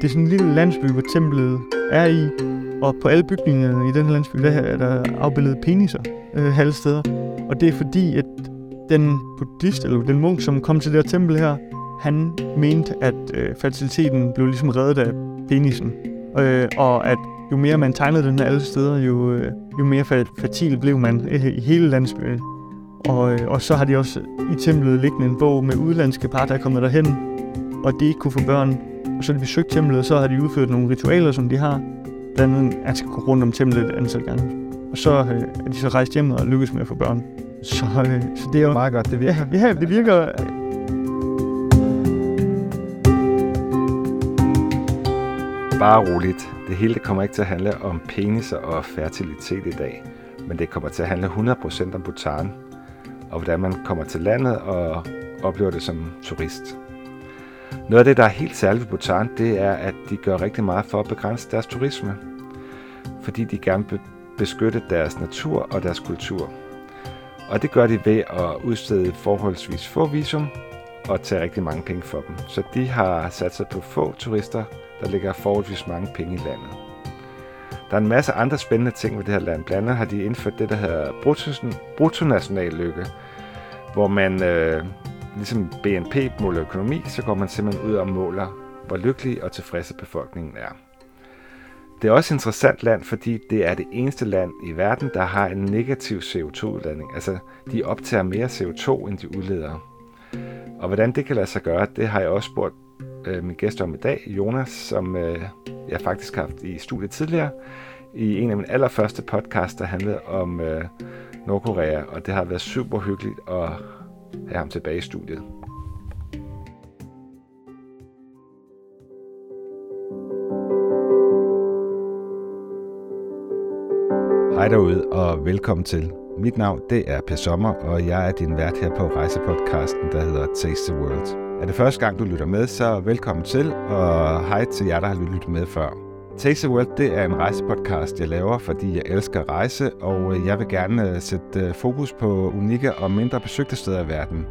det er sådan en lille landsby, hvor templet er i. Og på alle bygningerne i den her landsby, der er der afbildet peniser øh, alle steder. Og det er fordi, at den buddhist, eller den munk, som kom til det her tempel her, han mente, at øh, fertiliteten blev ligesom reddet af penisen. Øh, og at jo mere man tegnede den alle steder, jo, øh, jo mere fertil blev man øh, i hele landsbyen. Og, øh, og så har de også i templet liggende en bog med udlandske par, der er kommet derhen, og de ikke kunne få børn. Og så har de besøgt templet, så har de udført nogle ritualer, som de har. Blandt andet, at skal gå rundt om templet et antal gange. Og så øh, er de så rejst hjem og lykkes med at få børn. Så, øh, så det er jo... Meget godt, det virker. Ja, det virker Bare roligt. Det hele det kommer ikke til at handle om peniser og fertilitet i dag, men det kommer til at handle 100% om Bhutan, og hvordan man kommer til landet og oplever det som turist. Noget af det, der er helt særligt ved Bhutan, det er, at de gør rigtig meget for at begrænse deres turisme, fordi de gerne vil beskytte deres natur og deres kultur. Og det gør de ved at udstede forholdsvis få visum og tage rigtig mange penge for dem. Så de har sat sig på få turister, der ligger forholdsvis mange penge i landet. Der er en masse andre spændende ting ved det her land. Blandt andet har de indført det, der hedder bruttonational lykke, hvor man øh, ligesom BNP måler økonomi, så går man simpelthen ud og måler, hvor lykkelig og tilfredse befolkningen er. Det er også et interessant land, fordi det er det eneste land i verden, der har en negativ CO2-udladning. Altså, de optager mere CO2, end de udleder. Og hvordan det kan lade sig gøre, det har jeg også spurgt øh, min gæst om i dag, Jonas, som øh, jeg faktisk har haft i studiet tidligere, i en af mine allerførste podcasts, der handlede om øh, Nordkorea, og det har været super hyggeligt at have ham tilbage i studiet. Hej derude, og velkommen til. Mit navn det er Per Sommer, og jeg er din vært her på rejsepodcasten, der hedder Taste the World. Er det første gang, du lytter med, så velkommen til, og hej til jer, der har lyttet med før. Taste the World, det er en rejsepodcast, jeg laver, fordi jeg elsker at rejse, og øh, jeg vil gerne øh, sætte øh, fokus på unikke og mindre besøgte steder i verden.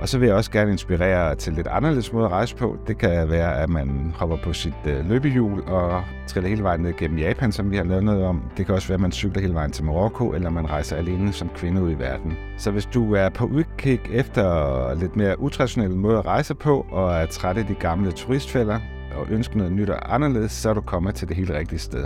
Og så vil jeg også gerne inspirere til lidt anderledes måde at rejse på. Det kan være, at man hopper på sit løbehjul og triller hele vejen ned gennem Japan, som vi har lavet noget om. Det kan også være, at man cykler hele vejen til Marokko, eller man rejser alene som kvinde ud i verden. Så hvis du er på udkig efter lidt mere utraditionelle måder at rejse på, og er træt af de gamle turistfælder, og ønsker noget nyt og anderledes, så er du kommet til det helt rigtige sted.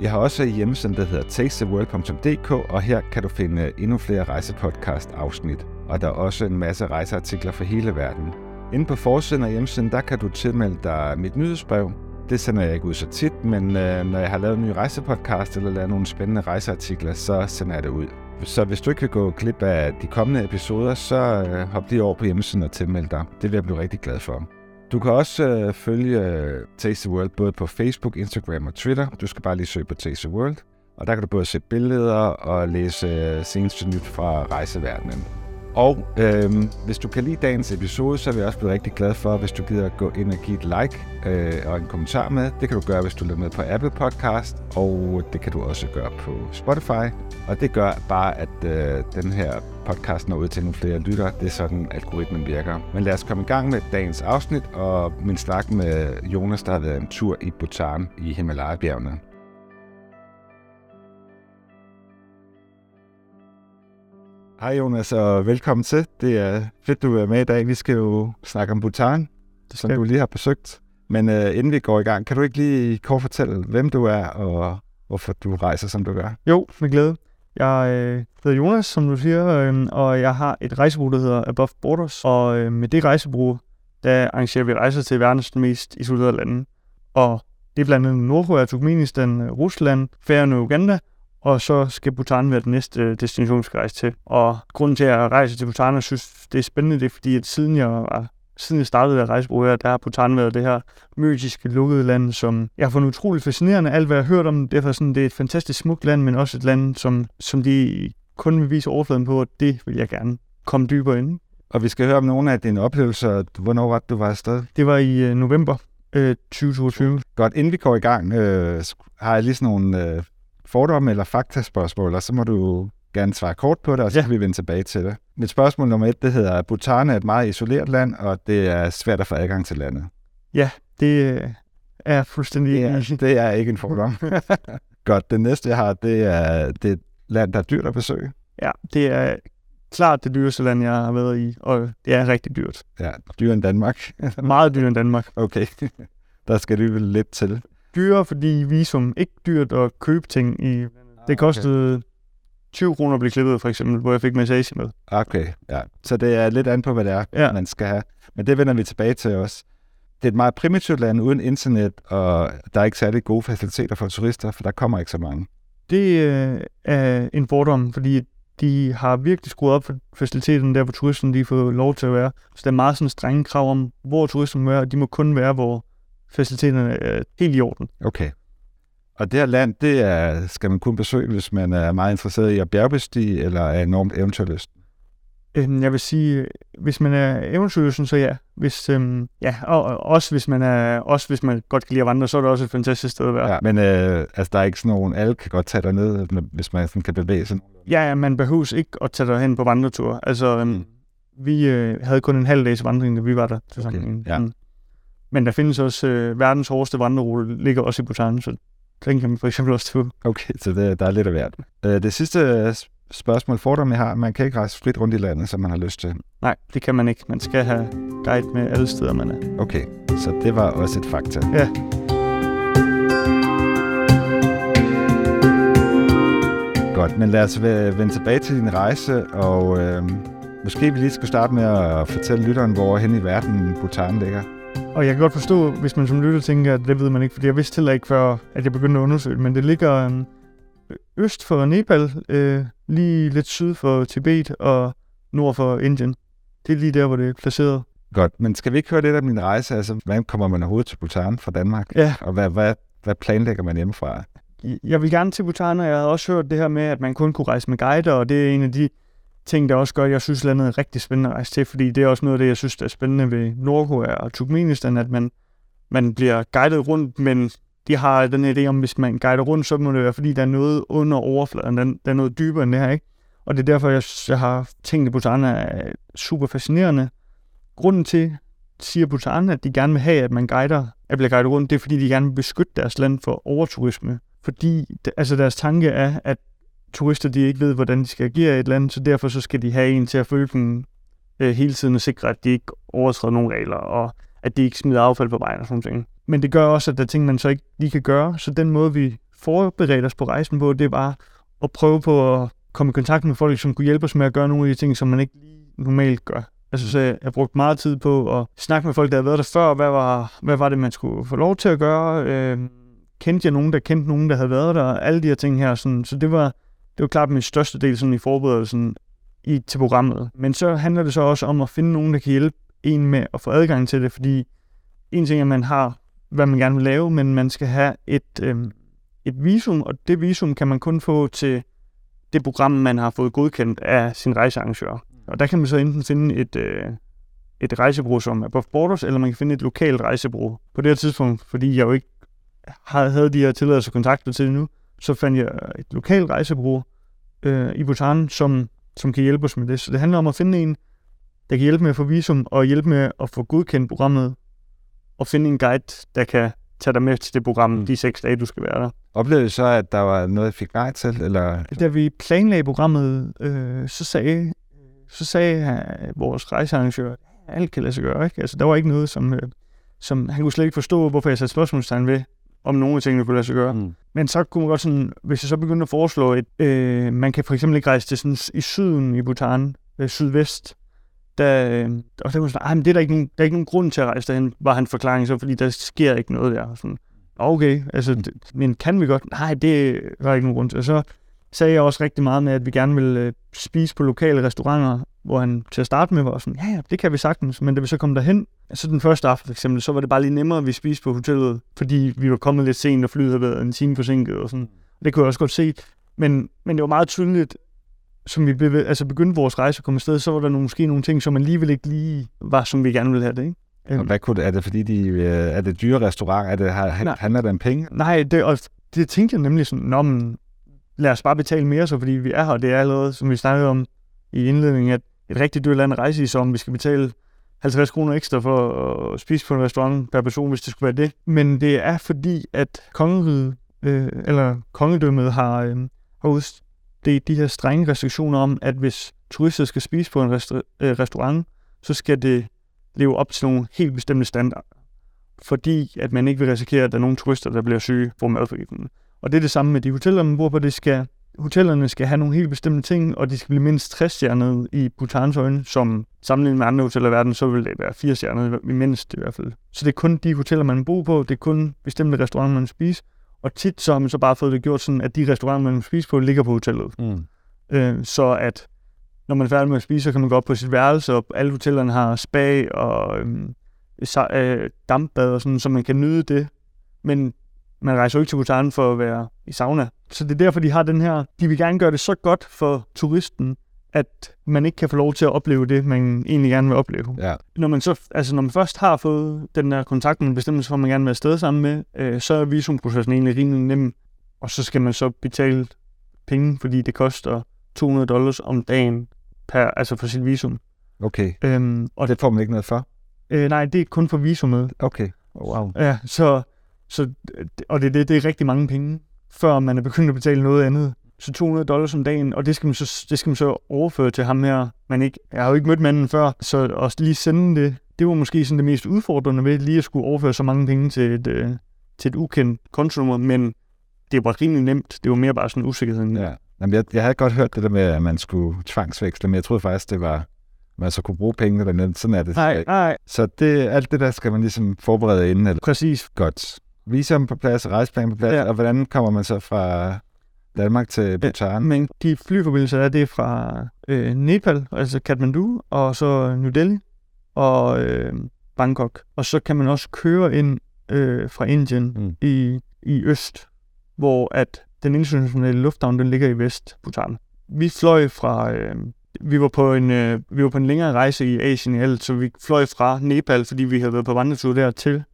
Jeg har også en hjemmeside, der hedder tastetheworld.dk, og her kan du finde endnu flere rejsepodcast-afsnit og der er også en masse rejseartikler for hele verden. Inde på forsiden af hjemmesiden, der kan du tilmelde dig mit nyhedsbrev. Det sender jeg ikke ud så tit, men øh, når jeg har lavet en ny rejsepodcast eller lavet nogle spændende rejseartikler, så sender jeg det ud. Så hvis du ikke vil gå klip af de kommende episoder, så øh, hop lige over på hjemmesiden og tilmeld dig. Det vil jeg blive rigtig glad for. Du kan også øh, følge øh, Taste the World både på Facebook, Instagram og Twitter. Du skal bare lige søge på Taste the World. Og der kan du både se billeder og læse øh, seneste nyt fra rejseverdenen. Og øhm, hvis du kan lide dagens episode, så vil jeg også blive rigtig glad for, hvis du gider at gå ind og give et like øh, og en kommentar med. Det kan du gøre, hvis du lytter med på Apple Podcast, og det kan du også gøre på Spotify. Og det gør bare, at øh, den her podcast når ud til nogle flere lyttere. Det er sådan, algoritmen virker. Men lad os komme i gang med dagens afsnit og min snak med Jonas, der har været en tur i Bhutan i Himalaya-bjergene. Hej Jonas, og velkommen til. Det er fedt, du er med i dag. Vi skal jo snakke om Bhutan, som du lige har besøgt. Men uh, inden vi går i gang, kan du ikke lige kort fortælle, hvem du er, og hvorfor du rejser, som du gør? Jo, med glæde. Jeg øh, hedder Jonas, som du siger, øh, og jeg har et rejsebureau, der hedder Above Borders. Og øh, med det rejsebureau, der arrangerer vi rejser til verdens mest isolerede lande. Og det er blandt andet Nordkorea, Turkmenistan, Rusland, Færøerne og Uganda – og så skal Bhutan være den næste øh, destination, vi skal rejse til. Og grunden til, at jeg rejser til Bhutan og synes, det er spændende, det er fordi, at siden jeg var siden jeg startede at rejse her, der har Bhutan været det her mytiske, lukkede land, som jeg har fundet utroligt fascinerende. Alt, hvad jeg har hørt om, derfor sådan, det er et fantastisk smukt land, men også et land, som, som de kun vil vise overfladen på, og det vil jeg gerne komme dybere ind. Og vi skal høre om nogle af dine oplevelser. Hvornår var det, du var afsted? Det var i øh, november øh, 2022. Godt, inden vi går i gang, øh, har jeg lige sådan nogle øh, fordomme eller faktaspørgsmål, og så må du gerne svare kort på det, og så ja. kan vi vende tilbage til det. Mit spørgsmål nummer et, det hedder, Bhutan er et meget isoleret land, og det er svært at få adgang til landet. Ja, det er fuldstændig Ja, det er ikke en fordom. Godt, det næste jeg har, det er, det er et land, der er dyrt at besøge. Ja, det er klart det dyreste land, jeg har været i, og det er rigtig dyrt. Ja, dyrere end Danmark. Meget dyrere end Danmark. Okay, der skal alligevel lidt til. Dyrere, fordi visum ikke dyrt at købe ting i. Det kostede 20 kroner at blive klippet, for eksempel, hvor jeg fik massage med. Okay, ja. Så det er lidt an på, hvad det er, Ja. man skal have. Men det vender vi tilbage til også. Det er et meget primitivt land uden internet, og der er ikke særlig gode faciliteter for turister, for der kommer ikke så mange. Det øh, er en fordom, fordi de har virkelig skruet op for faciliteten der, hvor turisterne de får lov til at være. Så der er meget sådan strenge krav om, hvor turisterne må være, og de må kun være, hvor faciliteterne er helt i orden. Okay. Og det her land, det er, skal man kun besøge, hvis man er meget interesseret i at bjergbestige, eller er enormt eventyrlyst. Øhm, Jeg vil sige, hvis man er eventyrlysten, så ja. Hvis, øhm, ja, og, og også, hvis man er, også hvis man godt kan lide at vandre, så er det også et fantastisk sted at være. Ja. Men øh, altså, der er ikke sådan nogen, alle kan godt tage derned, hvis man sådan kan bevæge sig. Ja, ja, man behøves ikke at tage derhen på vandretur. Altså, øhm, Mm. vi øh, havde kun en halv dags vandring, da vi var der til Okay, sammen. ja. Mm. Men der findes også øh, verdens hårdeste vandrerute, ligger også i Bhutan, så den kan man for eksempel også tage. Okay, så det, der er lidt af hvert. Øh, det sidste øh, spørgsmål, fordom jeg har, man kan ikke rejse frit rundt i landet, som man har lyst til. Nej, det kan man ikke. Man skal have guide med alle steder, man er. Okay, så det var også et fakta. Ja. Godt, men lad os ve- vende tilbage til din rejse, og øh, måske vi lige skulle starte med at fortælle lytteren, hvor hen i verden Bhutan ligger. Og jeg kan godt forstå, hvis man som lytter tænker, at det ved man ikke, fordi jeg vidste heller ikke før, at jeg begyndte at undersøge det, men det ligger øhm, øst for Nepal, øh, lige lidt syd for Tibet og nord for Indien. Det er lige der, hvor det er placeret. Godt, men skal vi ikke høre lidt om din rejse? Altså, hvordan kommer man overhovedet til Bhutan fra Danmark? Ja, Og hvad, hvad, hvad planlægger man hjemmefra? jeg vil gerne til Bhutan, og jeg havde også hørt det her med, at man kun kunne rejse med guider, og det er en af de ting, der også gør, at jeg synes, landet er rigtig spændende at rejse til, fordi det er også noget af det, jeg synes, der er spændende ved Nordkorea og Turkmenistan, at man, man bliver guidet rundt, men de har den idé om, hvis man guider rundt, så må det være, fordi der er noget under overfladen, der, der er noget dybere end det her, ikke? Og det er derfor, jeg, jeg har tænkt, at Bhutan er super fascinerende. Grunden til, siger Bhutan, at de gerne vil have, at man guider, at bliver guidet rundt, det er, fordi de gerne vil beskytte deres land for overturisme. Fordi altså deres tanke er, at turister de ikke ved, hvordan de skal agere i et land, så derfor så skal de have en til at følge dem øh, hele tiden og sikre, at de ikke overtræder nogen regler, og at de ikke smider affald på vejen og sådan ting. Men det gør også, at der er ting, man så ikke lige kan gøre. Så den måde, vi forbereder os på rejsen på, det var at prøve på at komme i kontakt med folk, som kunne hjælpe os med at gøre nogle af de ting, som man ikke lige normalt gør. Altså, så jeg har brugt meget tid på at snakke med folk, der havde været der før. Hvad var, hvad var det, man skulle få lov til at gøre? Øh, kendte jeg nogen, der kendte nogen, der havde været der? Alle de her ting her. Sådan, så det var, det var klart min største del sådan, i forberedelsen i, til programmet. Men så handler det så også om at finde nogen, der kan hjælpe en med at få adgang til det, fordi en ting er, at man har, hvad man gerne vil lave, men man skal have et, øh, et visum, og det visum kan man kun få til det program, man har fået godkendt af sin rejsearrangør. Og der kan man så enten finde et, øh, et rejsebureau, som er på Borders, eller man kan finde et lokalt rejsebureau. På det her tidspunkt, fordi jeg jo ikke har- havde de her tilladelser kontakter til nu, så fandt jeg et lokalt rejsebureau øh, i Bhutan, som, som kan hjælpe os med det. Så det handler om at finde en, der kan hjælpe med at få visum, og hjælpe med at få godkendt programmet, og finde en guide, der kan tage dig med til det program de seks dage, du skal være der. Oplevede du så, at der var noget, jeg fik nej til? Eller? Da vi planlagde programmet, øh, så sagde, så sagde øh, vores rejsearrangør, alt kan lade sig gøre. Ikke? Altså, der var ikke noget, som, øh, som han kunne slet ikke forstå, hvorfor jeg satte spørgsmålstegn ved, om nogle af tingene kunne lade sig gøre. Mm. Men så kunne man godt sådan, hvis jeg så begyndte at foreslå, at øh, man kan for eksempel ikke rejse til sådan, i syden i Bhutan, øh, sydvest, der, øh, og der var sådan, "Ej, men det er der ikke nogen, der er ikke nogen grund til at rejse derhen, var han forklaring så, fordi der sker ikke noget der. Og Sådan, okay, altså, det, men kan vi godt? Nej, det var ikke nogen grund til. Og så sagde jeg også rigtig meget med, at vi gerne ville øh, spise på lokale restauranter, hvor han til at starte med var sådan, ja, ja, det kan vi sagtens, men da vi så kom derhen, så den første aften for eksempel, så var det bare lige nemmere, at vi spiste på hotellet, fordi vi var kommet lidt sent, og flyet havde været en time forsinket og sådan. Det kunne jeg også godt se. Men, men det var meget tydeligt, som vi bev- altså begyndte vores rejse at komme afsted, så var der nogle, måske nogle ting, som alligevel ikke lige var, som vi gerne ville have det. Ikke? Og hvad kunne det, er det fordi, de, øh, er det dyre restaurant? Er det, har, Nej. handler det om penge? Nej, det, og det tænkte jeg nemlig sådan, Nå, men, lad os bare betale mere så, fordi vi er her, det er allerede, som vi snakkede om i indledningen, at et rigtig dyrt land at rejse i, som vi skal betale 50 kroner ekstra for at spise på en restaurant per person, hvis det skulle være det. Men det er fordi, at kongeriget, øh, eller kongedømmet har, øh, har udstedt de her strenge restriktioner om, at hvis turister skal spise på en resta- øh, restaurant, så skal det leve op til nogle helt bestemte standarder. Fordi at man ikke vil risikere, at der er nogle turister, der bliver syge på madforgiftning. Og det er det samme med de hoteller, man bor på. Det skal, hotellerne skal have nogle helt bestemte ting, og de skal blive mindst 60 stjernede i Bhutans øjne, som sammenlignet med andre hoteller i verden, så vil det være 4 stjerner i mindst i hvert fald. Så det er kun de hoteller, man bor på, det er kun bestemte restauranter, man spiser. Og tit så har man så bare fået det gjort sådan, at de restauranter, man spiser på, ligger på hotellet. Mm. Øh, så at når man er færdig med at spise, så kan man gå op på sit værelse, og alle hotellerne har spa og øhm, sa- øh, dampbad og sådan, så man kan nyde det. Men man rejser jo ikke til Bhutan for at være i sauna. Så det er derfor, de har den her, de vil gerne gøre det så godt for turisten, at man ikke kan få lov til at opleve det, man egentlig gerne vil opleve. Ja. Når man så, altså når man først har fået den der kontakt med en bestemmelse, for man gerne vil afsted sammen med, øh, så er visumprocessen egentlig rimelig nem, og så skal man så betale penge, fordi det koster 200 dollars om dagen per, altså for sit visum. Okay. Øhm, og det får man ikke noget for? øh, nej, det er kun for visumet. Okay. Wow. Ja, så, så, og det, det, det er rigtig mange penge, før man er begyndt at betale noget andet. Så 200 dollars om dagen, og det skal man så, det skal man så overføre til ham her. Man ikke, jeg har jo ikke mødt manden før, så at lige sende det, det var måske sådan det mest udfordrende ved lige at skulle overføre så mange penge til et, øh, til et ukendt kontonummer, men det var rimelig nemt. Det var mere bare sådan usikkerheden. Ja. Jamen, jeg, jeg havde godt hørt det der med, at man skulle tvangsveksle, men jeg troede faktisk, det var, man så kunne bruge pengene dernede. Sådan er det. Nej, nej, Så det, alt det der skal man ligesom forberede inden. Eller præcis. godt. Visum på plads, rejseplan på plads, Ja. ja. og hvordan kommer man så fra Danmark til Bhutan? Men de flyforbindelser er det fra øh, Nepal, altså Kathmandu, og så New Delhi og øh, Bangkok. Og så kan man også køre ind øh, fra Indien mm. i, i øst, hvor at den internationale lufthavn den ligger i vest, Bhutan. Vi fløj fra... Øh, vi var, på en, øh, vi var på en længere rejse i Asien i alt, så vi fløj fra Nepal, fordi vi havde været på vandretur der til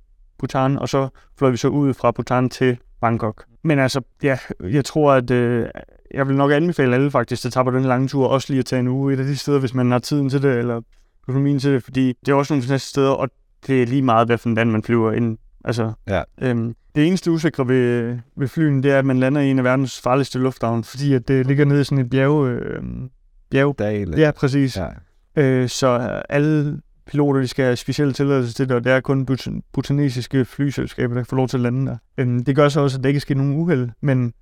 Bhutan, og så fløj vi så ud fra Bhutan til Bangkok. Men altså, ja, jeg tror, at øh, jeg vil nok anbefale alle faktisk, der tager på den lange tur, også lige at tage en uge et af de steder, hvis man har tiden til det, eller økonomien til det, fordi det er også nogle fantastiske steder, og det er lige meget, hvad for en land man flyver ind. Altså, Ja. øhm, det eneste usikre ved, ved flyen, det er, at man lander i en af verdens farligste lufthavne, fordi at det ligger nede i sådan et bjerg... Øh, bjerg Dal. ja, præcis. ja. Øh, så alle piloter, de skal have specielle tilladelser til det, og det er kun butan- butanesiske flyselskaber, der får lov til at lande der. Øhm, det gør så også, at der ikke sker nogen uheld, men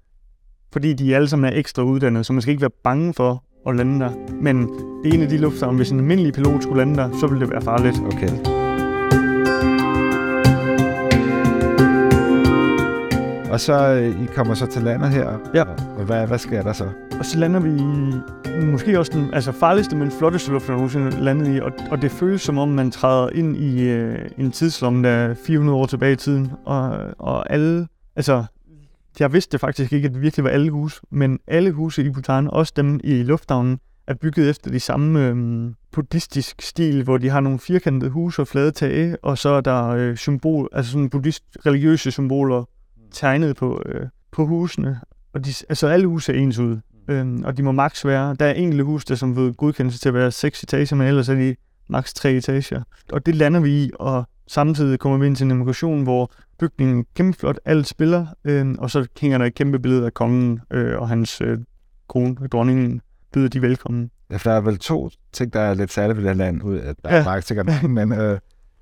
fordi de alle sammen er ekstra uddannede, så man skal ikke være bange for at lande der. Men det er en af de lufthavne, hvis en almindelig pilot skulle lande der, så ville det være farligt. Okay. Og så, øh, I kommer så til landet her. Ja. Og hvad, hvad sker der så? Og så lander vi i måske også den altså farligste, men flotteste lufthavn, jeg nogensinde landet i. Og, og det føles som om, man træder ind i øh, en tidslomme, der er 400 år tilbage i tiden. Og, og alle, altså, jeg vidste faktisk ikke, at det virkelig var alle huse, men alle huse i Bhutan, også dem i lufthavnen, er bygget efter de samme øhm, buddhistisk stil, hvor de har nogle firkantede huse og flade tage, og så er der øh, symbol, altså sådan buddhist religiøse symboler tegnet på, øh, på husene. Og de, altså alle huse er ens ud. Øhm, og de må maks være, der er enkelte hus, der som ved godkendelse til at være seks etager, men ellers er de maks tre etager. Og det lander vi i, og samtidig kommer vi ind til en immigration, hvor bygningen er kæmpe flot, alt spiller, øh, og så hænger der et kæmpe billede af kongen øh, og hans øh, kone, dronningen, byder de velkommen. Ja, for der er vel to ting, der er lidt særligt ved det her land, ud af der er Ja. mange sikkert, men øh,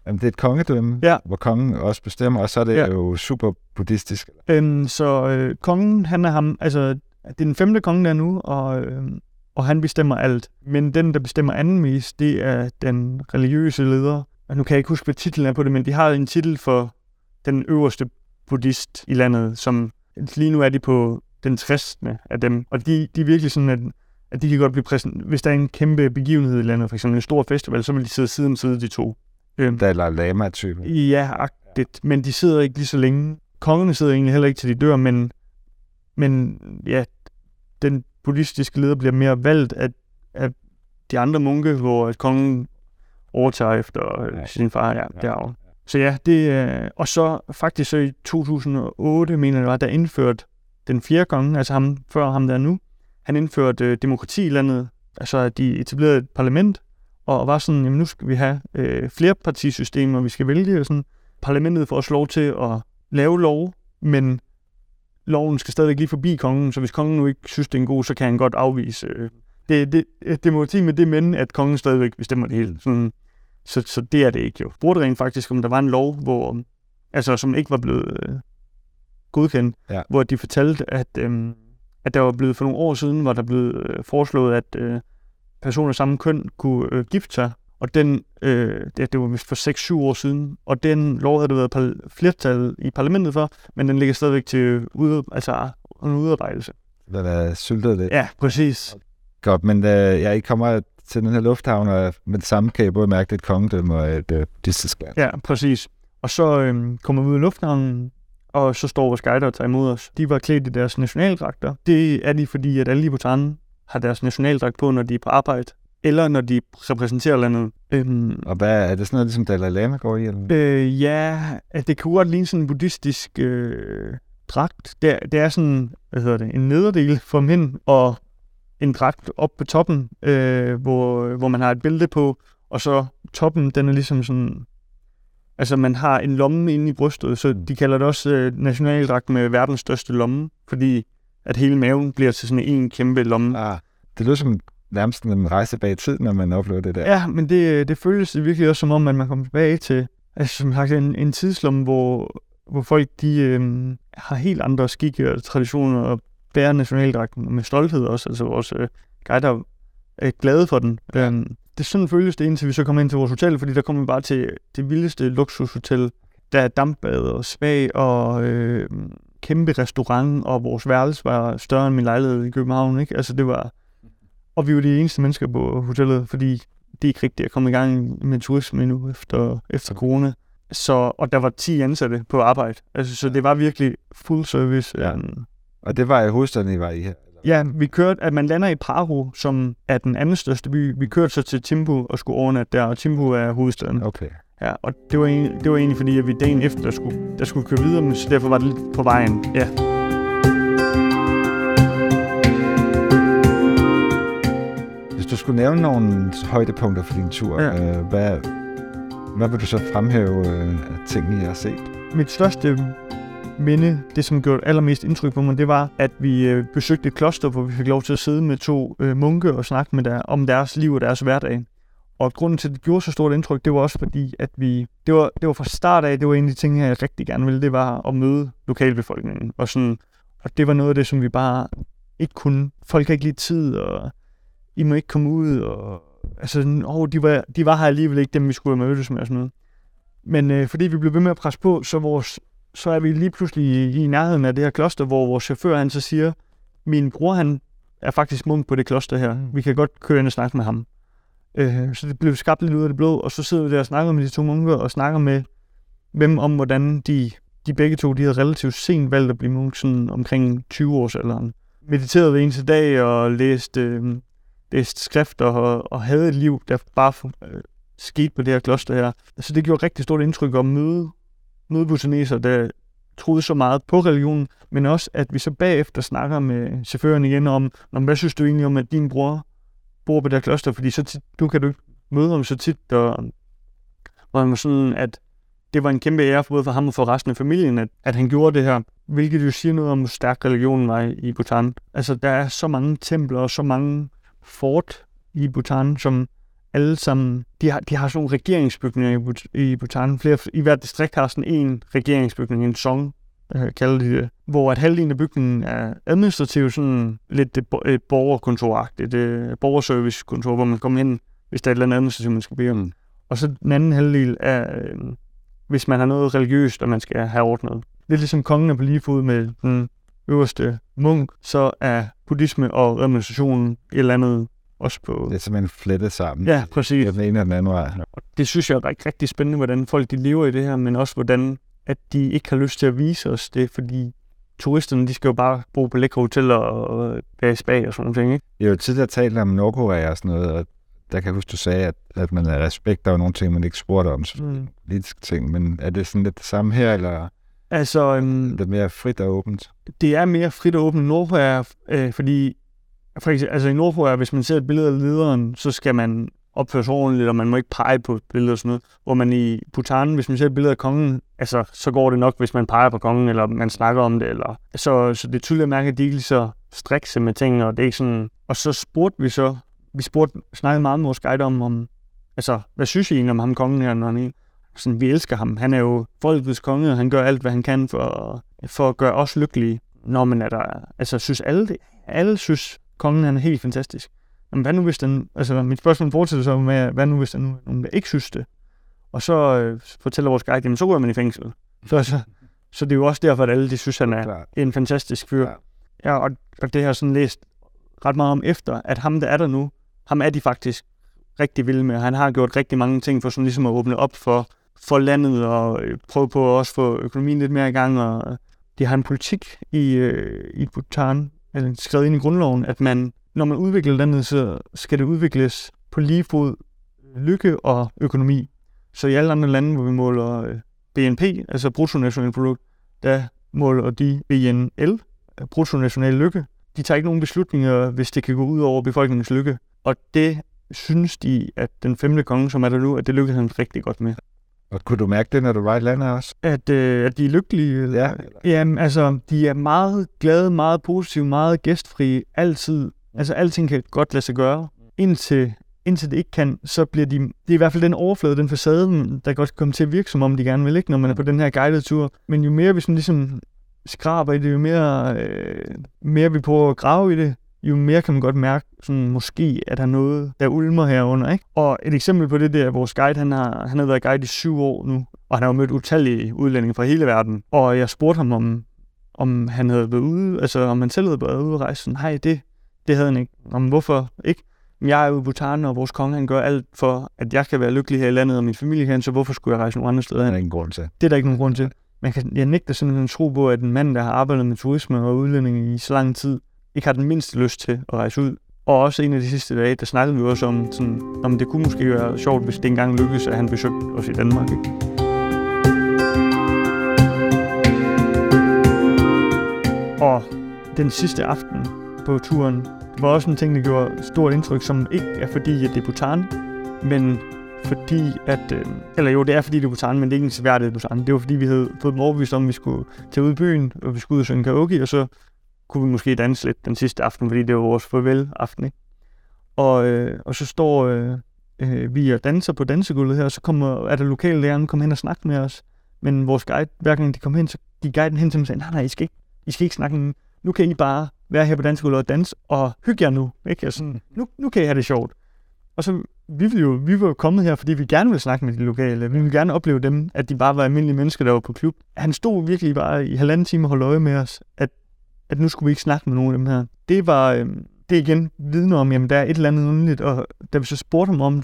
jamen, det er et kongedømme, Ja. hvor kongen også bestemmer, og så er det Ja. jo super buddhistisk. Øhm, så øh, kongen, han er ham, altså, det er den femte konge, der er nu, og, øh, og han bestemmer alt. Men den, der bestemmer anden mest, det er den religiøse leder. Og nu kan jeg ikke huske, hvad titlen er på det, men de har en titel for den øverste buddhist i landet, som lige nu er de på den 60. af dem. Og de, de er virkelig sådan, at, at de kan godt blive præsent. Hvis der er en kæmpe begivenhed i landet, eksempel en stor festival, så vil de sidde side om side, de to. Øhm, Dalai Lama-type. Ja, agtigt. Men de sidder ikke lige så længe. Kongerne sidder egentlig heller ikke til de dør, men, men ja, den buddhistiske leder bliver mere valgt af, af de andre munke, hvor kongen overtager efter Ja. ja. sin far ja, Ja. derovre. Så ja, det er... Og så faktisk så i 2008, mener jeg, var, der indført den fjerde konge, altså ham før ham der er nu, han indførte øh, demokrati i landet, altså de etablerede et parlament, og var sådan, jamen nu skal vi have øh, flere partisystemer, vi skal vælge, og sådan, parlamentet får også lov til at lave lov, men loven skal stadigvæk lige forbi kongen, så hvis kongen nu ikke synes, det er en god, så kan han godt afvise. Øh, det, det, demokrati med det men, at kongen stadigvæk bestemmer det hele. Sådan, så, så det er det ikke jo. Det rent faktisk, om der var en lov, hvor, altså, som ikke var blevet øh, godkendt, ja. hvor de fortalte, at, øh, at der var blevet for nogle år siden, var der blevet øh, foreslået, at øh, personer af samme køn kunne øh, gifte sig, og den, øh, det, det var vist for 6-7 år siden, og den lov havde der været par, flertal i parlamentet for, men den ligger stadigvæk til ud, altså, en udarbejdelse. Den er syltet lidt. Ja, præcis. Godt, men øh, jeg ikke kommer til den her lufthavn, og med det samme kan jeg både mærke, det et kongedømme og et øh. Ja, præcis. Og så øh, kommer vi ud i lufthavnen, og så står vores guider og tager imod os. De var klædt i deres nationaldragter. Det er de, fordi at alle i Bhutan har deres nationaldragt på, når de er på arbejde, eller når de repræsenterer landet. Øhm, og hvad er det sådan noget, ligesom Dalai Lama går i? Eller? Øh, ja, det kunne godt ligne sådan en buddhistisk øh, dragt. Det, det er sådan, hvad hedder det, en nederdel for mænd, og en dragt op på toppen, øh, hvor, hvor man har et bælte på, og så toppen, den er ligesom sådan, altså man har en lomme inde i brystet, så de kalder det også øh, nationaldragt med verdens største lomme, fordi at hele maven bliver til sådan en kæmpe lomme. Ah, det lyder som nærmest en rejse bag tid, når man oplever det der. Ja, men det, det føles virkelig også som om, at man kommer tilbage til altså, som sagt, en, en tidslomme, hvor, hvor folk de, øh, har helt andre skikke og traditioner og bærer nationaldragten med stolthed også. Altså vores øh, guider er glade for den. Ja. Um, det er sådan føles det, indtil vi så kommer ind til vores hotel, fordi der kommer vi bare til det vildeste luksushotel. Der er dampbad og spa og øh, kæmpe restaurant, og vores værelse var større end min lejlighed i København. Ikke? Altså det var... Og vi var de eneste mennesker på hotellet, fordi det er ikke rigtigt at komme i gang med turisme nu efter, efter corona. Så, og der var 10 ansatte på arbejde. Altså, så det var virkelig full service. Ja. Um, og det var i hovedstaden, I var i her? Ja, vi kørte, at man lander i Paro, som er den anden største by. Vi kørte så til Timbu og skulle overnatte der, og Timbu er hovedstaden. Okay. Ja, og det var, egentlig, det var egentlig fordi, at vi dagen efter der skulle, der skulle køre videre, men så derfor var det lidt på vejen. Ja. Hvis du skulle nævne nogle højdepunkter for din tur, ja. øh, hvad, hvad vil du så fremhæve øh, af ting, I har set? Mit største minde, det som gjorde allermest indtryk på mig, det var, at vi øh, besøgte et kloster, hvor vi fik lov til at sidde med to øh, munke og snakke med der, om deres liv og deres hverdag. Og grunden til, at det gjorde så stort indtryk, det var også fordi, at vi, det var, det var fra start af, det var en af de ting, jeg rigtig gerne ville, det var at møde lokalbefolkningen. Og, sådan, og det var noget af det, som vi bare ikke kunne. Folk har ikke lige tid, og I må ikke komme ud, og altså, åh, de, var, de var her alligevel ikke dem, vi skulle have mødtes med og sådan noget. Men øh, fordi vi blev ved med at presse på, så vores så er vi lige pludselig i, i nærheden af det her kloster, hvor vores chauffør han så siger, min bror han er faktisk munk på det kloster her. Mm. Vi kan godt køre ind og snakke med ham. Øh, så det blev skabt lidt ud af det blå, og så sidder vi der og snakker med de to munker, og snakker med dem om, hvordan de, de begge to, de havde relativt sent valgt at blive munk, sådan omkring 20 års alderen. Mediterede hver eneste dag og læste, øh, læste skrifter og, og havde et liv, der bare øh, skete på det her kloster her. Så det gjorde rigtig stort indtryk at møde møde butaneser, der troede så meget på religionen, men også, at vi så bagefter snakker med chaufføren igen om, hvad synes du egentlig om, at din bror bor på det kloster, fordi så tit, nu kan du ikke møde ham så tit, og hvor han var sådan, at det var en kæmpe ære for både for ham og for resten af familien, at, at han gjorde det her, hvilket jo siger noget om, hvor stærk religionen var i Bhutan. Altså, der er så mange templer og så mange fort i Bhutan, som alle sammen, de har, de har sådan nogle regeringsbygninger i, i Bhutan. Flere, I hvert distrikt har sådan en regeringsbygning, en song, øh, kalder de det, hvor at halvdelen af bygningen er administrativt sådan lidt et, et borgerkontoragtigt, et borgerservicekontor, hvor man kommer ind, hvis der er et eller andet administrativt, man skal bede om. Og så den anden halvdel er, øh, hvis man har noget religiøst, og man skal have ordnet. Er ligesom kongen er på lige fod med den øverste munk, så er buddhisme og administrationen et eller andet også på... Det er simpelthen flettet sammen. Ja, præcis. Den ene og den anden vej. Det synes jeg er rigtig, rigtig spændende, hvordan folk de lever i det her, men også hvordan at de ikke har lyst til at vise os det, fordi turisterne, de skal jo bare bo på lækre hoteller og være i spa og sådan noget. Ikke? Jeg har jo tidligere talt om Nordkorea og sådan noget, og der kan jeg huske, du sagde, at, at man er respekt, der var nogle ting, man ikke spurgte om, mm. politiske ting, men er det sådan lidt det samme her, eller altså, det er mere frit og åbent? Det er mere frit og åbent. Nordkorea, øh, fordi for eksempel, altså i Nordkorea, hvis man ser et billede af lederen, så skal man opføre sig ordentligt, og man må ikke pege på billeder og sådan noget. Hvor man i Bhutan, hvis man ser billeder af kongen, altså, så går det nok, hvis man peger på kongen, eller man snakker om det. Eller, så, så det er tydeligt at mærke, at de ikke så strikse med ting, og det er ikke sådan... Og så spurgte vi så, vi spurgte, snakkede meget med vores guide om, om altså, hvad synes I egentlig om ham kongen her, når han er sådan, vi elsker ham. Han er jo folkets konge, og han gør alt, hvad han kan for, for at gøre os lykkelige. Når man er der, altså synes alle det? Alle synes, kongen han er helt fantastisk. Men hvad nu hvis den, altså mit spørgsmål fortsætter så med, hvad nu hvis der nu nogen, der ikke synes det? Og så øh, fortæller vores guide, jamen så går man i fængsel. Så, altså, så det er jo også derfor, at alle de synes, han er Klar. en fantastisk fyr. Klar. Ja, og, og det har jeg sådan læst ret meget om efter, at ham, der er der nu, ham er de faktisk rigtig vilde med. Han har gjort rigtig mange ting for sådan ligesom at åbne op for, for landet og øh, prøve på at også få økonomien lidt mere i gang. Og de har en politik i, øh, i Bhutan, eller skrevet ind i grundloven, at man, når man udvikler landet, så skal det udvikles på lige fod lykke og økonomi. Så i alle andre lande, hvor vi måler øh, BNP, altså bruttonationalprodukt, der måler de BNL, bruttonational lykke. De tager ikke nogen beslutninger, hvis det kan gå ud over befolkningens lykke. Og det synes de, at den femte konge, som er der nu, at det lykkedes han rigtig godt med. Og kunne du mærke det, når du var i landet også? At, øh, at de er lykkelige? Ja. Jamen, altså, de er meget glade, meget positive, meget gæstfrie, altid. Altså, alting kan godt lade sig gøre. Indtil, indtil det ikke kan, så bliver de... Det er i hvert fald den overflade, den facade, der godt kan komme til at virke, som om de gerne vil, ikke, når man er på den her guided tur. Men jo mere vi sådan ligesom skraber i det, jo mere, øh, mere vi prøver at grave i det, jo mere kan man godt mærke, sådan, måske at der er noget, der ulmer herunder. Ikke? Og et eksempel på det, det er, vores guide, han har, han har været guide i syv år nu, og han har jo mødt utallige udlændinge fra hele verden. Og jeg spurgte ham, om, om han havde været ude, altså om han selv havde været ude og rejse. Sådan, hej, det, det havde han ikke. Om hvorfor ikke? Jeg er jo i Bhutan, og vores konge han gør alt for, at jeg kan være lykkelig her i landet, og min familie kan, så hvorfor skulle jeg rejse nogle andre steder? Det er ingen grund til. Det er der ikke nogen grund til. Man kan, jeg nægter simpelthen tro på, at en mand, der har arbejdet med turisme og udlændinge i så lang tid, ikke har den mindste lyst til at rejse ud. Og også en af de sidste dage, der snakkede vi også om, sådan, om det kunne måske være sjovt, hvis det engang lykkedes, at han besøgte os i Danmark. Ikke? Og den sidste aften på turen var også en ting, der gjorde stort indtryk, som ikke er fordi, at det er Bhutan, men fordi at, øh, eller jo, det er fordi det er Bhutan, men det er ikke en seværdighed Bhutan. Det var fordi, vi havde fået dem overbevist om, at vi skulle tage ud i byen, og vi skulle ud og synge karaoke, og så kunne vi måske danse lidt den sidste aften, fordi det var vores farvel-aften. Ikke? Og, øh, og så står øh, øh, vi og danser på dansegulvet her, og så kommer, er der lokale lærerne kommer hen og snakke med os. Men vores guide, hver gang de kom hen, så gik guiden hen til dem og sagde, nej, nej, I skal ikke, I skal ikke snakke. Nu kan I bare være her på dansegulvet og danse, og hygge jer nu. Ikke? Og sådan, nu, nu kan I have det sjovt. Og så vi, ville jo, vi var jo kommet her, fordi vi gerne ville snakke med de lokale. Vi ville gerne opleve dem, at de bare var almindelige mennesker, der var på klub. Han stod virkelig bare i halvanden time og holdt øje med os, at at nu skulle vi ikke snakke med nogen af dem her. Det var, øh, det igen vidne om, jamen der er et eller andet underligt, og da vi så spurgte ham om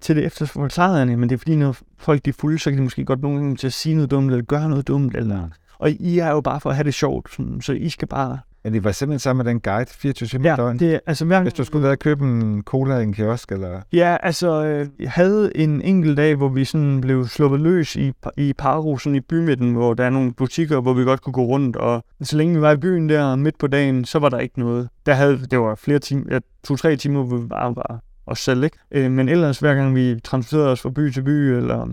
til det efter forklarede han, men det er fordi, når folk de er fulde, så kan de måske godt nogle gange til at sige noget dumt, eller gøre noget dumt, eller... Og I er jo bare for at have det sjovt, sådan, så I skal bare men det var simpelthen sammen med den guide 24 timer ja, døgn? det altså hver... Hvis du skulle være og købe en cola i en kiosk, eller? Ja, altså, øh, jeg havde en enkelt dag, hvor vi sådan blev sluppet løs i, i sådan i bymidten, hvor der er nogle butikker, hvor vi godt kunne gå rundt, og så længe vi var i byen der midt på dagen, så var der ikke noget. Der havde, det var flere timer, ja, to-tre timer, hvor vi bare var os selv, ikke? Øh, men ellers, hver gang vi transporterede os fra by til by, eller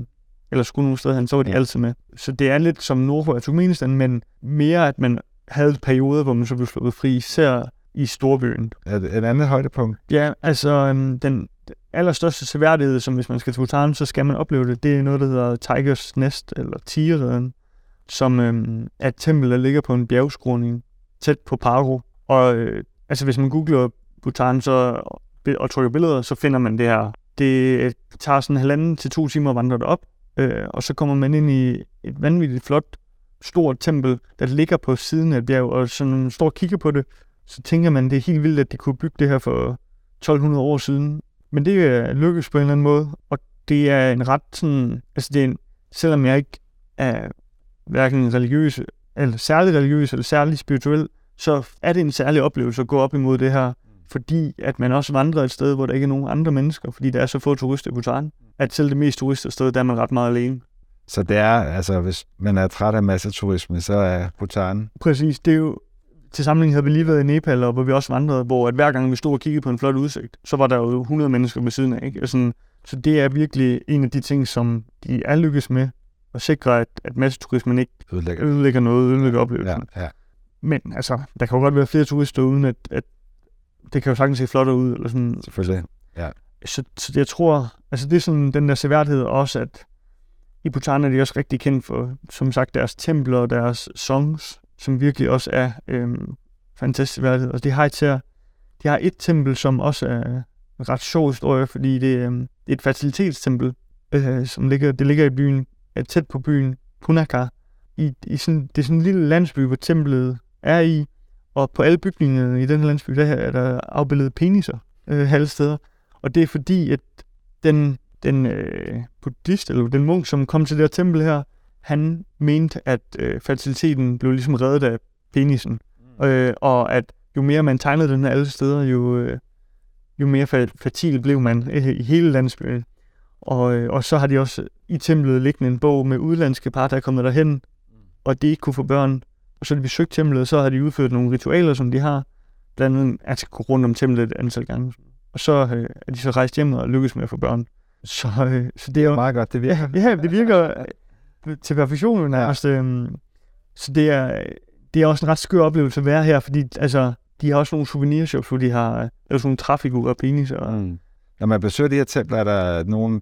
eller skulle nogle steder hen, så var de ja. altid med. Så det er lidt som Nordkorea og Turkmenistan, men mere, at man havde perioder, hvor man så blev slået fri, især i storbyen. Er det et andet højdepunkt? Ja, altså øhm, den allerstørste seværdighed, som hvis man skal til Bhutan, så skal man opleve det, det er noget, der hedder Tigers Nest, eller Tigereden, som øhm, er et tempel, der ligger på en bjergskråning tæt på Paro. Og øh, altså hvis man googler Bhutan så, og trykker billeder, så finder man det her. Det tager sådan halvanden til to timer at vandre derop, øh, og så kommer man ind i et vanvittigt flot stort tempel, der ligger på siden af et bjerg, og så når man står og kigger på det, så tænker man, det er helt vildt, at de kunne bygge det her for 1200 år siden. Men det er lykkedes på en eller anden måde, og det er en ret sådan, altså det er en, selvom jeg ikke er hverken religiøs, eller særlig religiøs, eller særlig spirituel, så er det en særlig oplevelse at gå op imod det her, fordi at man også vandrer et sted, hvor der ikke er nogen andre mennesker, fordi der er så få turister i Bhutan, at selv det mest turister sted, der er man ret meget alene. Så det er, altså hvis man er træt af masseturisme, så er Bhutan... Præcis, det er jo til sammenligning havde vi lige været i Nepal, og hvor vi også vandrede, hvor at hver gang vi stod og kiggede på en flot udsigt, så var der jo 100 mennesker ved siden af. Ikke? Og sådan, så det er virkelig en af de ting, som de er lykkes med, at sikre, at, at masseturismen ikke Ødelægger. ødelægger noget, ødelægger oplevelsen. Ja, ja. Men altså, der kan jo godt være flere turister, uden at, at det kan jo sagtens se flottere ud. Eller sådan. Selvfølgelig. Så, så jeg tror, altså det er sådan den der seværdighed også, at i Bhutan er de også rigtig kendt for, som sagt, deres templer og deres songs, som virkelig også er øh, fantastisk værd. Og altså, de har, et, her, de har et tempel, som også er en ret sjov historie, fordi det, øh, det er et facilitetstempel, øh, som ligger, det ligger i byen, er tæt på byen Punaka. I, i sådan, det er sådan en lille landsby, hvor templet er i, og på alle bygningerne i den her landsby, der er der afbildet peniser øh, alle steder. Og det er fordi, at den, den øh, buddhist, eller den munk, som kom til det her tempel her, han mente, at øh, fertiliteten blev ligesom reddet af penisen. Mm. Øh, og at jo mere man tegnede den alle steder, jo, øh, jo mere fertil blev man øh, i hele landsbyen. Og, øh, og så har de også i templet liggende en bog med udlandske par, der er kommet derhen, og de ikke kunne få børn. Og så har de besøgt templet, så har de udført nogle ritualer, som de har. Blandt andet at gå rundt om templet et antal gange. Og så øh, er de så rejst hjem og lykkes med at få børn. Så, øh, så det er jo... Meget godt, det virker. Ja, det virker øh, til perfektion nærmest. Ja. Så det er, det er også en ret skør oplevelse at være her, fordi altså, de har også nogle souvenirshops, hvor de har øh, lavet sådan nogle trafikurer og penis. Og, Mm. Når man besøger de her templer, er der nogle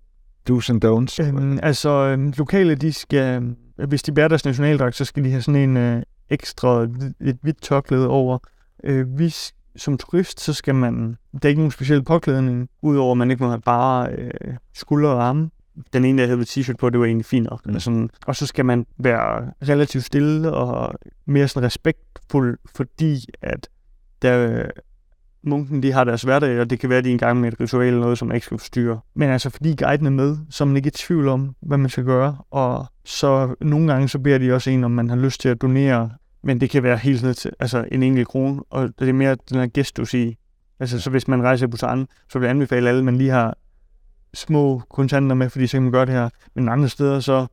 do's and don'ts? Øhm, altså, øhm, lokale, de skal, øh, hvis de bærer deres nationaldragt, så skal de have sådan en øh, ekstra, et hvidt tørklæde over. Øh, hvis som turist, så skal man, der er ikke nogen speciel påklædning, udover at man ikke må have bare øh, skulder og arme. Den ene, der havde t-shirt på, det var egentlig fint nok. Mm. Sådan, og så skal man være relativt stille og mere sådan respektfuld, fordi at der, munken de har deres hverdag, og det kan være, at de er en gang med et ritual eller noget, som man ikke skal forstyrre. Men altså, fordi guiden er med, så er man ikke i tvivl om, hvad man skal gøre. Og så nogle gange, så beder de også en, om man har lyst til at donere, men det kan være helt ned til altså en enkelt krone, og det er mere den her gestus i. Altså, så hvis man rejser i Bhutan, så vil jeg anbefale alle, at man lige har små kontanter med, fordi så kan man gøre det her. Men andre steder, så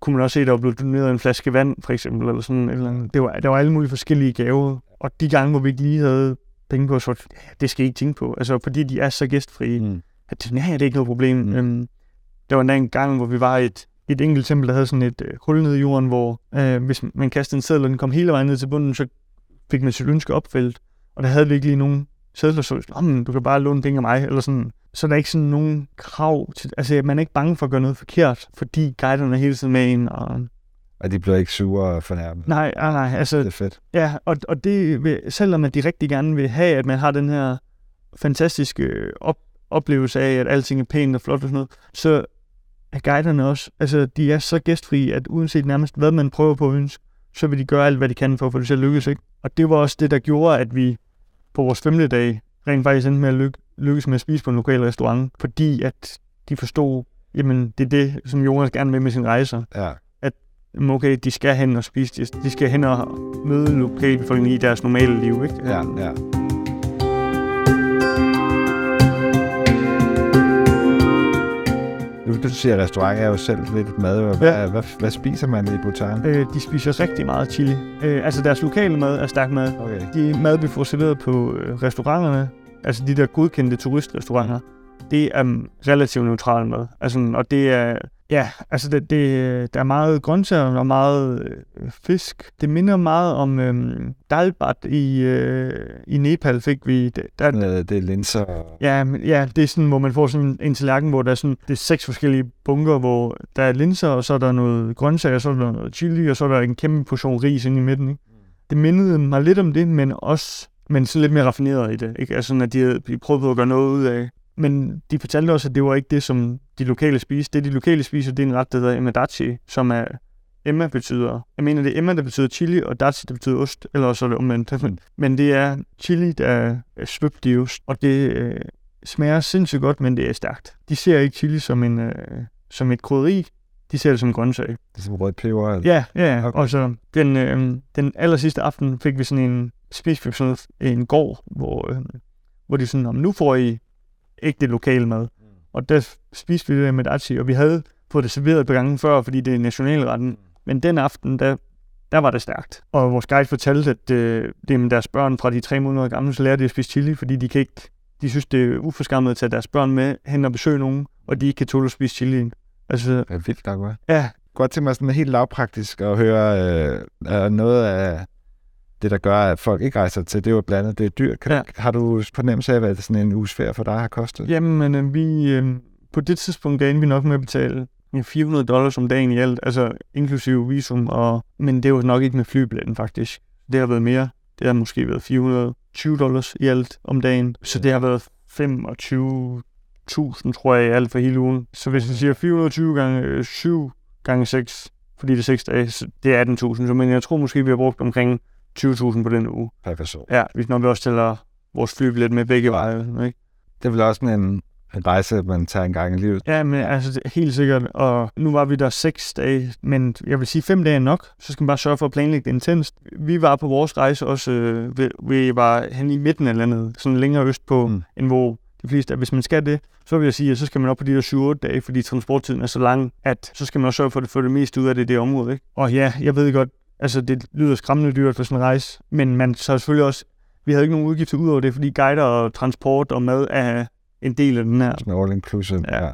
kunne man også se, at der var blevet doneret en flaske vand, for eksempel, eller sådan. Eller, andet. det var, der var alle mulige forskellige gaver. Og de gange, hvor vi ikke lige havde penge på, så det, skal I ikke tænke på. Altså, fordi de er så gæstfrie, Mm. at det, nej, det er ikke noget problem. Mm. Øhm, der var en gang, hvor vi var i et, et enkelt tempel, der havde sådan et øh, hul ned i jorden, hvor øh, hvis man kastede en seddel, og den kom hele vejen ned til bunden, så fik man sit ønske opfældt. Og der havde vi ikke lige nogen sædler, så oh, du kan bare låne penge af mig, eller sådan. Så der er ikke sådan nogen krav til, altså man er ikke bange for at gøre noget forkert, fordi guiderne er hele tiden med en, og Og de bliver ikke sure og fornærmet. nej, nej, nej, altså Det er fedt. Ja, og, og det, vil, selvom at de rigtig gerne vil have, at man har den her fantastiske op, oplevelse af, at alting er pænt og flot og sådan noget, så er guiderne også, altså de er så gæstfrie, at uanset nærmest hvad man prøver på at ønske, så vil de gøre alt, hvad de kan for at få det til at lykkes, ikke? Og det var også det, der gjorde, at vi på vores femte dag rent faktisk endte med at lykke, lykkes med at spise på en lokal restaurant, fordi at de forstod, jamen det er det, som Jonas gerne vil med sine rejser. Ja. Jamen, okay, de skal hen og spise, de, de skal hen og møde lokalbefolkningen i deres normale liv, ikke? Ja, ja. Nu du siger restaurant, er jo selv lidt mad. Hvad, Ja. hvad, hvad spiser man i Bhutan? Øh, de spiser rigtig meget chili. Øh, altså deres lokale mad er stærk mad. Okay. De mad, vi får serveret på øh, restauranterne, altså de der godkendte turistrestauranter, det er um, relativt neutral mad. Altså, og det er, ja, altså det, det, der er meget grøntsager og meget øh, fisk. Det minder meget om øh, dalbat i, øh, i Nepal fik vi. Der, der, Øh, Det er linser og... Ja, ja, det er sådan, hvor man får sådan en- en tallerken, hvor der er sådan, det er seks forskellige bunker, hvor der er linser, og så er der noget grøntsager, så er der noget chili, og så er der en kæmpe portion ris inde i midten. Ikke? Det mindede mig lidt om det, men også men sådan lidt mere raffineret i det. Ikke? Altså at de, de prøvede på at gøre noget ud af. Men de fortalte også, at det var ikke det, som de lokale spiste. Det, de lokale spiser, det er en ret, der hedder emadachi, som er Emma betyder, jeg mener det er Emma, der betyder chili, og dachi, der betyder ost, eller også er det omvendt. Men, men det er chili, der er svøbt i ost, og det øh, smager sindssygt godt, men det er stærkt. De ser ikke chili som, en, øh, som et krydderi, de ser det som en grøntsag. Det er som rød peber. eller- Ja, ja, Okay. og så den, øh, den aller sidste aften fik vi sådan en, noget- en gård, hvor, øh, hvor de sådan, om nu får I ikke det lokale mad. Og der spiste vi det med dachi, og vi havde fået det serveret et par gange før, fordi det er nationalretten. Men den aften, der der var det stærkt. Og vores guide fortalte, at øh, det med deres børn fra de tre måneder gamle, så lærer de at spise chili, fordi de kan ikke, de synes, det er uforskammet at tage deres børn med hen og besøge nogen, og de ikke kan tåle at spise chili. Altså, Det er vildt nok, hva'? ja, Godt til mig sådan helt lavpraktisk at høre øh, noget af det, der gør, at folk ikke rejser til. Det er jo blandt andet, det er dyrt. Kan, Ja. Har du fornemmelse af, hvad sådan en uges ferie for dig har kostet? Jamen, øh, vi, øh, på det tidspunkt endte vi nok med at betale ja, 400 dollars om dagen i alt, altså inklusive visum, og, men det var nok ikke med flybilletten faktisk. Det har været mere. Det har måske været 420 dollars i alt om dagen, så det har været 25.000, tror jeg, i alt for hele ugen. Så hvis vi siger 420 gange øh, 7 gange 6, fordi det er 6 dage, så det er 18.000. Så men jeg tror måske, vi har brugt omkring 20.000 på den uge. Per person. Ja, hvis når vi også tæller vores flybillet med begge veje, ikke? Det er vel også en, en rejse, man tager en gang i livet. Ja, men altså det er helt sikkert. Og nu var vi der seks dage, men jeg vil sige fem dage nok. Så skal man bare sørge for at planlægge det intenst. Vi var på vores rejse også, øh, ved- vi var hen i midten af landet, sådan længere øst på, mm. End hvor de fleste er. Hvis man skal det, så vil jeg sige, at så skal man op på de der 7-8 dage, fordi transporttiden er så lang, at så skal man også sørge for at få det meste ud af det i det område. Ikke? Og ja, jeg ved godt, altså det lyder skræmmende dyrt for sådan en rejse, men man så selvfølgelig også, vi havde ikke nogen udgifter ud over det, fordi guider og transport og mad er en del af den her. Sådan all inclusive. Ja. Ja.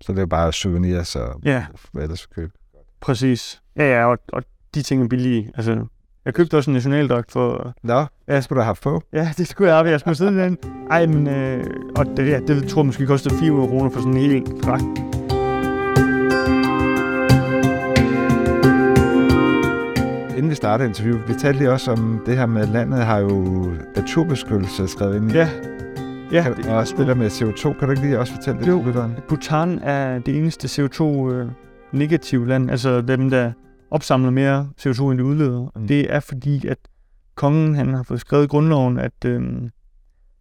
Så det er bare souvenirs og Ja, hvad ellers købe. Præcis. Ja, ja, og, og de ting er billige. Altså, jeg købte også en nationaldragt for... Nå, hvad skulle du have på? Ja, det skulle jeg have. Jeg skulle sidde i den. Ej, men... Øh, og det, ja, det tror jeg måske kostede 400 kroner for sådan en hel dragt. Startede interviewet, vi talte lige også om det her med, at landet har jo naturbeskyttelse skrevet ind i. Ja. Ja, Kan, og det der med CO2. Kan du ikke lige også fortælle det Jo. til lytteren? Bhutan er det eneste CO2-negative land, altså dem, der opsamler mere CO2, end de udleder. Mm. Det er fordi, at kongen han har fået skrevet i grundloven, at øhm,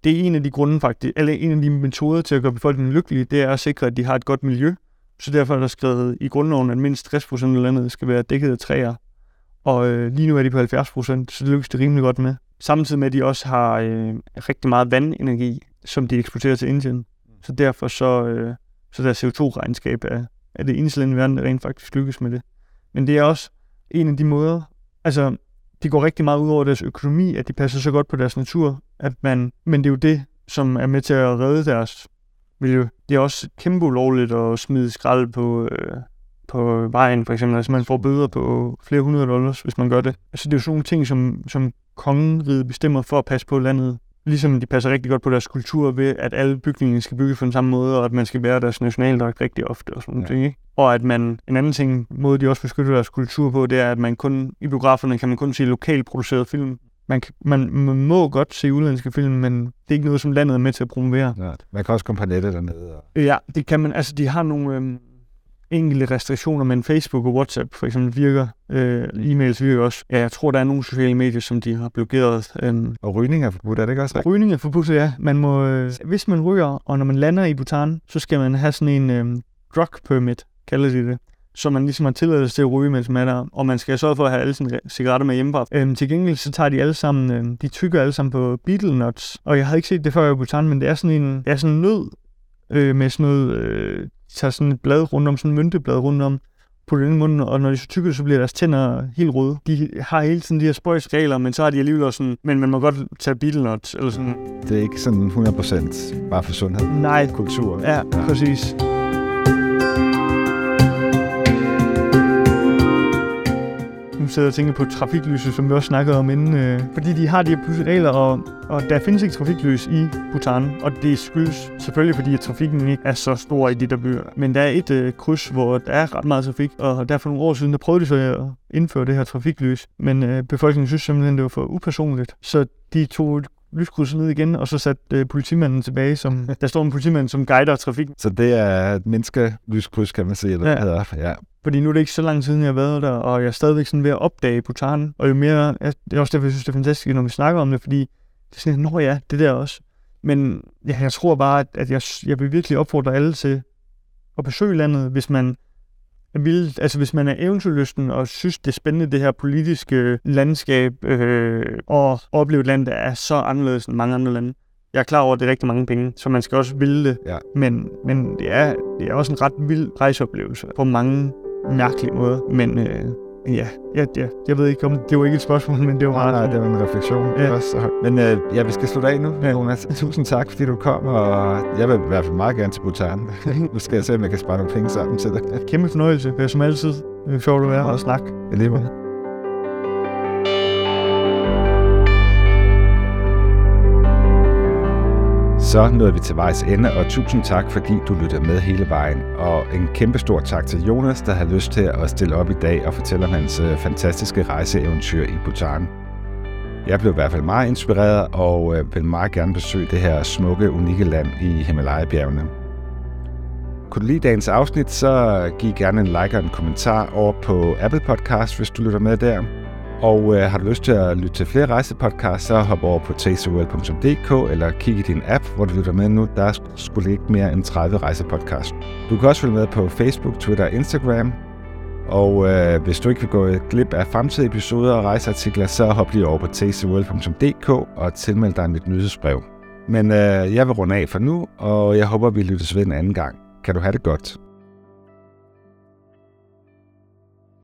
det er en af de grunde faktisk, eller en af de metoder til at gøre befolkningen lykkelig, det er at sikre, at de har et godt miljø. Så derfor er der skrevet i grundloven, at mindst 60% af landet skal være dækket af træer. Og øh, lige nu er de på 70%, så det lykkes det rimelig godt med. Samtidig med, at de også har øh, rigtig meget vandenergi, som de eksporterer til Indien. Så derfor så, øh, så deres CO2-regnskab er, er det eneste land i verden, der rent faktisk lykkes med det. Men det er også en af de måder, altså det går rigtig meget ud over deres økonomi, at de passer så godt på deres natur, at man, men det er jo det, som er med til at redde deres miljø. Det er også kæmpe ulovligt at smide skrald på, øh, på vejen, for eksempel. Altså man får bøder på flere hundrede dollars, hvis man gør det. Altså det er jo sådan nogle ting, som, som kongeriget bestemmer for at passe på landet. Ligesom de passer rigtig godt på deres kultur ved, at alle bygninger skal bygges på den samme måde, og at man skal bære deres nationaldragt rigtig ofte og sådan Ja. ting. Ikke? Og at man, en anden ting, måde de også beskytter deres kultur på, det er, at man kun, i biograferne kan man kun se lokalt produceret film. Man, kan- man, man må godt se udenlandske film, men det er ikke noget, som landet er med til at promovere. Ja. Man kan også komme på nettet dernede. Og... Ja, det kan man. Altså, de har nogle øhm, enkelte restriktioner, men Facebook og WhatsApp for eksempel virker. Øh, e-mails virker også. Ja, jeg tror, der er nogle sociale medier, som de har blokeret. Øhm, og rygning er forbudt, er det ikke også rigtigt? Rygning er forbudt, ja. Man må, øh, hvis man ryger, og når man lander i Bhutan, så skal man have sådan en øh, drug permit, kalder de det. Så man ligesom har tilladelse til at ryge, mens man er der. Og man skal sørge for at have alle sine re- cigaretter med hjemmefra. Øhm, til gengæld så tager de alle sammen, øh, de tykker alle sammen på beetle nuts. Og jeg havde ikke set det før i Bhutan, men det er sådan en, det er sådan en nød øh, med sådan noget, øh, tager sådan et blad rundt om, sådan en mynteblad rundt om, putter det ind i munden, og når de så tykker, så bliver deres tænder helt røde. De har hele tiden de her spøjsregler, men så har de alligevel også sådan, men man må godt tage nuts, eller sådan. Det er ikke sådan 100% bare for sundhed. Nej, Kultur. Ja, ja, præcis. Nu sidder jeg og tænker på trafiklyset, som vi også snakkede om inden. Øh, fordi de har de her pludselig og, og der findes ikke trafiklys i Bhutan. Og det skyldes selvfølgelig, fordi at trafikken ikke er så stor i de der byer. Men der er et øh, kryds, hvor der er ret meget trafik, og der for nogle år siden, der prøvede de så at indføre det her trafiklys. Men øh, befolkningen synes simpelthen, det var for upersonligt. Så de tog lyskrydset ned igen, og så satte øh, politimanden tilbage, som der står en politimand, som guider trafikken. Så det er et menneskellyskryds, kan man sige, eller Ja. hedder. Ja. Fordi nu er det ikke så lang tid, siden jeg har været der, og jeg er stadigvæk sådan ved at opdage Bhutan. Og jo mere, jeg, det er også derfor, jeg synes, det er fantastisk, når vi snakker om det, fordi det er sådan, nå ja, det der også. Men ja, jeg tror bare, at, at jeg, jeg vil virkelig opfordre alle til at besøge landet, hvis man vil, altså hvis man er eventyrlysten og synes, det er spændende, det her politiske landskab, øh, og opleve et land, der er så anderledes end mange andre lande. Jeg er klar over, at det er rigtig mange penge, så man skal også ville det. Ja. Men, men det, er, det er også en ret vild rejseoplevelse på mange mærkelige måder. Men øh, Ja, ja, ja, jeg ved ikke om det var ikke et spørgsmål, men det var Nej, meget... nej, det var en refleksion. Ja. Også. Men øh, ja, vi skal slutte af nu, Ja. Jonas. Tusind tak, fordi du kom, og jeg vil i hvert fald meget gerne til Bhutan. nu skal jeg se, om jeg kan spare nogle penge sammen til det. Kæmpe fornøjelse. Det er som altid øh, sjovt at være og snakke. I lige måde. Så nåede vi til vejs ende, og tusind tak, fordi du lyttede med hele vejen. Og en kæmpe stor tak til Jonas, der har lyst til at stille op i dag og fortælle om hans øh, fantastiske rejseeventyr i Bhutan. Jeg blev i hvert fald meget inspireret og øh, vil meget gerne besøge det her smukke, unikke land i Himalaya-bjergene. Kunne du lide dagens afsnit, så giv gerne en like og en kommentar over på Apple Podcast, hvis du lytter med der. Og øh, har du lyst til at lytte til flere rejsepodcasts, så hop over på tasteworld.dk eller kig i din app, hvor du lytter med nu. Der er skulle ikke mere end 30 rejsepodcasts. Du kan også følge med på Facebook, Twitter og Instagram. Og øh, hvis du ikke vil gå glip af fremtidige episoder og rejseartikler, så hop lige over på tasteworld.dk og tilmeld dig mit nyhedsbrev. Men øh, jeg vil runde af for nu, og jeg håber, vi lyttes ved en anden gang. Kan du have det godt.